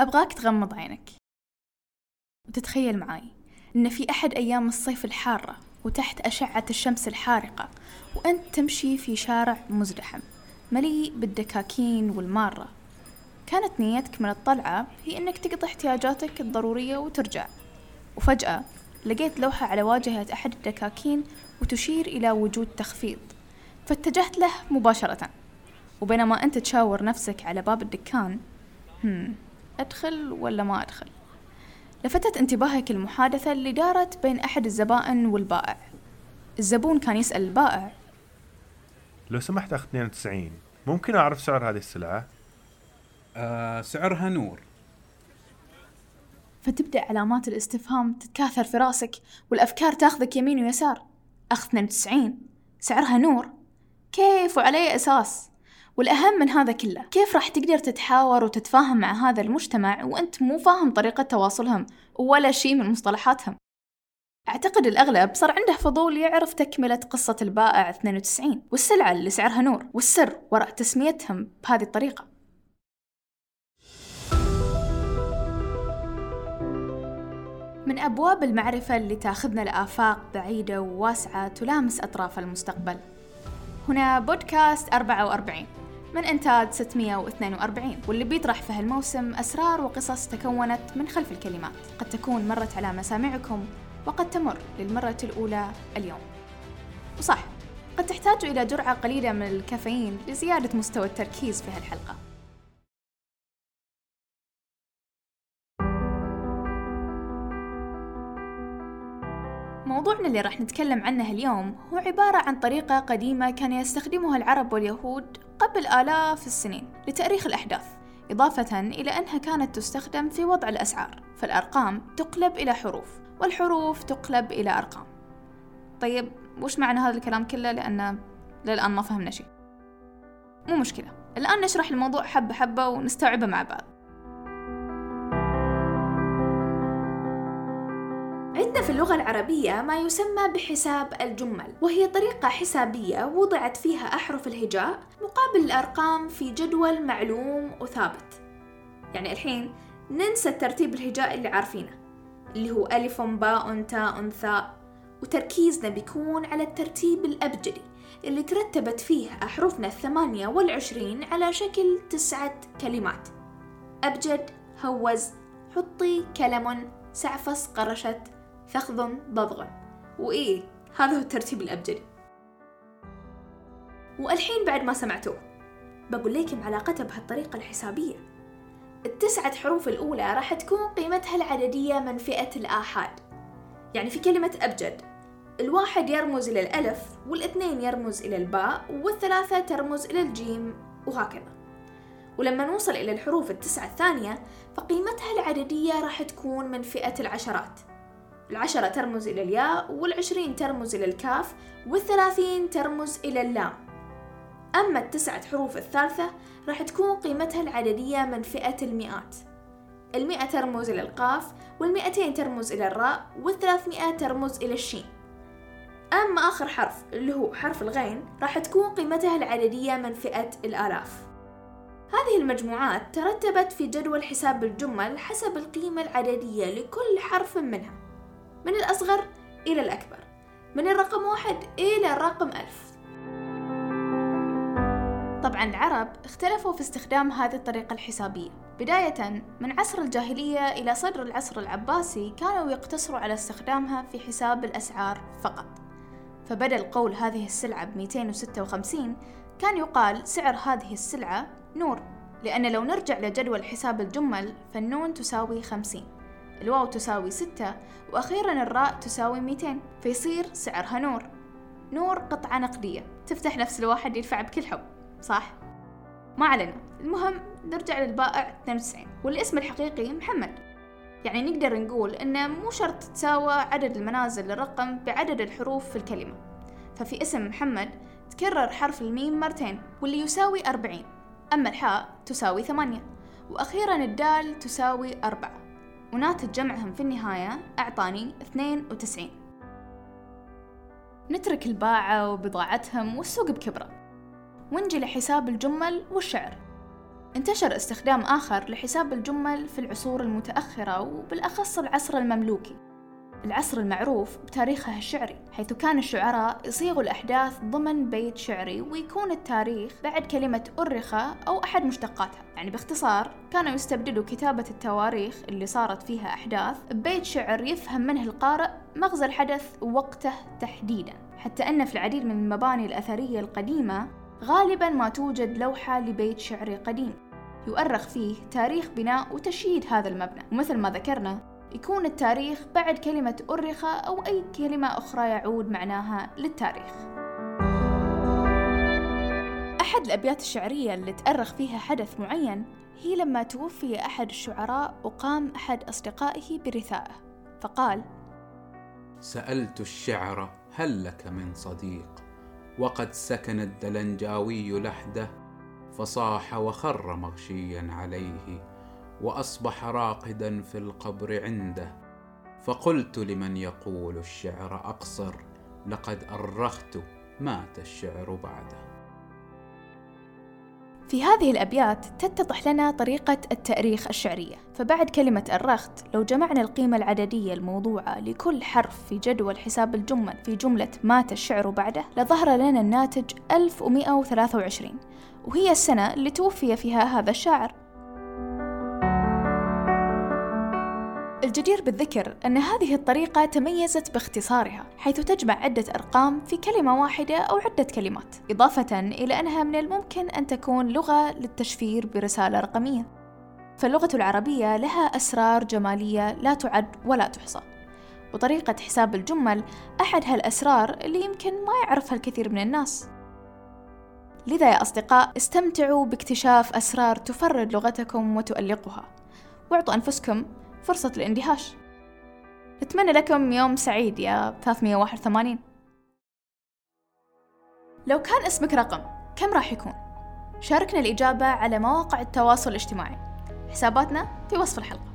أبغاك تغمض عينك. وتتخيل معاي إن في أحد أيام الصيف الحارة وتحت أشعة الشمس الحارقة وأنت تمشي في شارع مزدحم مليء بالدكاكين والمارة. كانت نيتك من الطلعة هي إنك تقضي احتياجاتك الضرورية وترجع. وفجأة لقيت لوحة على واجهة أحد الدكاكين وتشير إلى وجود تخفيض. فاتجهت له مباشرة. وبينما أنت تشاور نفسك على باب الدكان هم أدخل ولا ما أدخل. لفتت انتباهك المحادثة اللي دارت بين أحد الزبائن والبائع. الزبون كان يسأل البائع. لو سمحت أخ 92 ممكن أعرف سعر هذه السلعة؟ آه سعرها نور. فتبدأ علامات الاستفهام تتكاثر في راسك والأفكار تاخذك يمين ويسار. أخ 92 سعرها نور. كيف وعلى أي أساس؟ والأهم من هذا كله كيف راح تقدر تتحاور وتتفاهم مع هذا المجتمع وأنت مو فاهم طريقة تواصلهم ولا شيء من مصطلحاتهم؟ أعتقد الأغلب صار عنده فضول يعرف تكملة قصة البائع 92 والسلعة اللي سعرها نور والسر وراء تسميتهم بهذه الطريقة. من أبواب المعرفة اللي تاخذنا لآفاق بعيدة وواسعة تلامس أطراف المستقبل. هنا بودكاست 44 من إنتاج 642 واللي بيطرح في هالموسم أسرار وقصص تكونت من خلف الكلمات. قد تكون مرت على مسامعكم وقد تمر للمرة الأولى اليوم. وصح قد تحتاج إلى جرعة قليلة من الكافيين لزيادة مستوى التركيز في هالحلقة. موضوعنا اللي راح نتكلم عنه اليوم هو عبارة عن طريقة قديمة كان يستخدمها العرب واليهود قبل آلاف السنين لتأريخ الأحداث إضافة إلى أنها كانت تستخدم في وضع الأسعار فالأرقام تقلب إلى حروف والحروف تقلب إلى أرقام. طيب وش معنى هذا الكلام كله؟ لأن للآن ما فهمنا شيء. مو مشكلة. الآن نشرح الموضوع حبة حبة ونستوعبه مع بعض. عندنا في اللغة العربية ما يسمى بحساب الجمل وهي طريقة حسابية وضعت فيها أحرف الهجاء مقابل الأرقام في جدول معلوم وثابت. يعني الحين ننسى الترتيب الهجائي اللي عارفينه اللي هو ألف باء تاء ثاء وتركيزنا بيكون على الترتيب الأبجدي اللي ترتبت فيه أحرفنا الثمانية والعشرين على شكل تسعة كلمات. أبجد هوز حطي كلم سعفص قرشت. ثخذ ضظغ وإيه هذا هو الترتيب الأبجدي والحين بعد ما سمعتوه بقول لكم علاقتها بهالطريقة الحسابية. التسعة حروف الأولى راح تكون قيمتها العددية من فئة الآحاد. يعني في كلمة أبجد الواحد يرمز إلى الألف والإثنين يرمز إلى الباء والثلاثة ترمز إلى الجيم وهكذا. ولما نوصل إلى الحروف التسعة الثانية فقيمتها العددية راح تكون من فئة العشرات. العشرة ترمز إلى الياء والعشرين ترمز إلى الكاف والثلاثين ترمز إلى اللام. أما التسعة حروف الثالثة راح تكون قيمتها العددية من فئة المئات. المئة ترمز إلى القاف والمئتين ترمز إلى الراء والثلاثمئة ترمز إلى الشين. أما آخر حرف اللي هو حرف الغين راح تكون قيمتها العددية من فئة الآلاف. هذه المجموعات ترتبت في جدول حساب الجمل حسب القيمة العددية لكل حرف منها. من الأصغر إلى الأكبر من الرقم واحد إلى الرقم ألف. طبعا العرب اختلفوا في استخدام هذه الطريقة الحسابية. بداية من عصر الجاهلية إلى صدر العصر العباسي كانوا يقتصروا على استخدامها في حساب الأسعار فقط. فبدل قول هذه السلعة ب 256 كان يقال سعر هذه السلعة نور لأن لو نرجع لجدول حساب الجمل فالنون تساوي 50 الواو تساوي ستة وأخيرا الراء تساوي 200 فيصير سعرها نور. نور قطعة نقدية تفتح نفس الواحد يدفع بكل حب صح؟ ما علينا. المهم نرجع للبائع 92 والاسم الحقيقي محمد. يعني نقدر نقول إنه مو شرط تساوى عدد المنازل للرقم بعدد الحروف في الكلمة. ففي اسم محمد تكرر حرف الميم مرتين واللي يساوي أربعين. أما الحاء تساوي ثمانية وأخيرا الدال تساوي أربعة. وناتج جمعهم في النهاية أعطاني اثنين وتسعين. نترك الباعة وبضاعتهم والسوق بكبره. ونجي لحساب الجمل والشعر. انتشر استخدام آخر لحساب الجمل في العصور المتأخرة وبالأخص العصر المملوكي. العصر المعروف بتاريخه الشعري حيث كان الشعراء يصيغوا الأحداث ضمن بيت شعري ويكون التاريخ بعد كلمة أرخة أو أحد مشتقاتها. يعني باختصار كانوا يستبدلوا كتابة التواريخ اللي صارت فيها أحداث ببيت شعر يفهم منه القارئ مغزى الحدث ووقته تحديدا. حتى أن في العديد من المباني الأثرية القديمة غالبا ما توجد لوحة لبيت شعري قديم. يؤرخ فيه تاريخ بناء وتشييد هذا المبنى. ومثل ما ذكرنا يكون التاريخ بعد كلمة أرخ أو أي كلمة أخرى يعود معناها للتاريخ. أحد الأبيات الشعرية اللي تأرخ فيها حدث معين هي لما توفي أحد الشعراء وقام أحد أصدقائه برثائه فقال سألت الشعر هل لك من صديق؟ وقد سكن الدلنجاوي لحده فصاح وخر مغشيا عليه. وأصبح راقدا في القبر عنده. فقلت لمن يقول الشعر أقصر لقد أرخت مات الشعر بعده. في هذه الأبيات تتضح لنا طريقة التأريخ الشعرية. فبعد كلمة أرخت لو جمعنا القيمة العددية الموضوعة لكل حرف في جدول حساب الجمل في جملة مات الشعر بعده لظهر لنا الناتج 1123 وهي السنة اللي توفي فيها هذا الشاعر. الجدير بالذكر أن هذه الطريقة تميزت باختصارها حيث تجمع عدة أرقام في كلمة واحدة أو عدة كلمات إضافة إلى أنها من الممكن أن تكون لغة للتشفير برسالة رقمية. فاللغة العربية لها أسرار جمالية لا تعد ولا تحصى. وطريقة حساب الجمل أحد هالأسرار اللي يمكن ما يعرفها الكثير من الناس. لذا يا أصدقاء استمتعوا باكتشاف أسرار تفرد لغتكم وتؤلقها. واعطوا أنفسكم فرصة الإندهاش. أتمنى لكم يوم سعيد يا 381 لو كان اسمك رقم كم راح يكون؟ شاركنا الإجابة على مواقع التواصل الاجتماعي. حساباتنا في وصف الحلقة.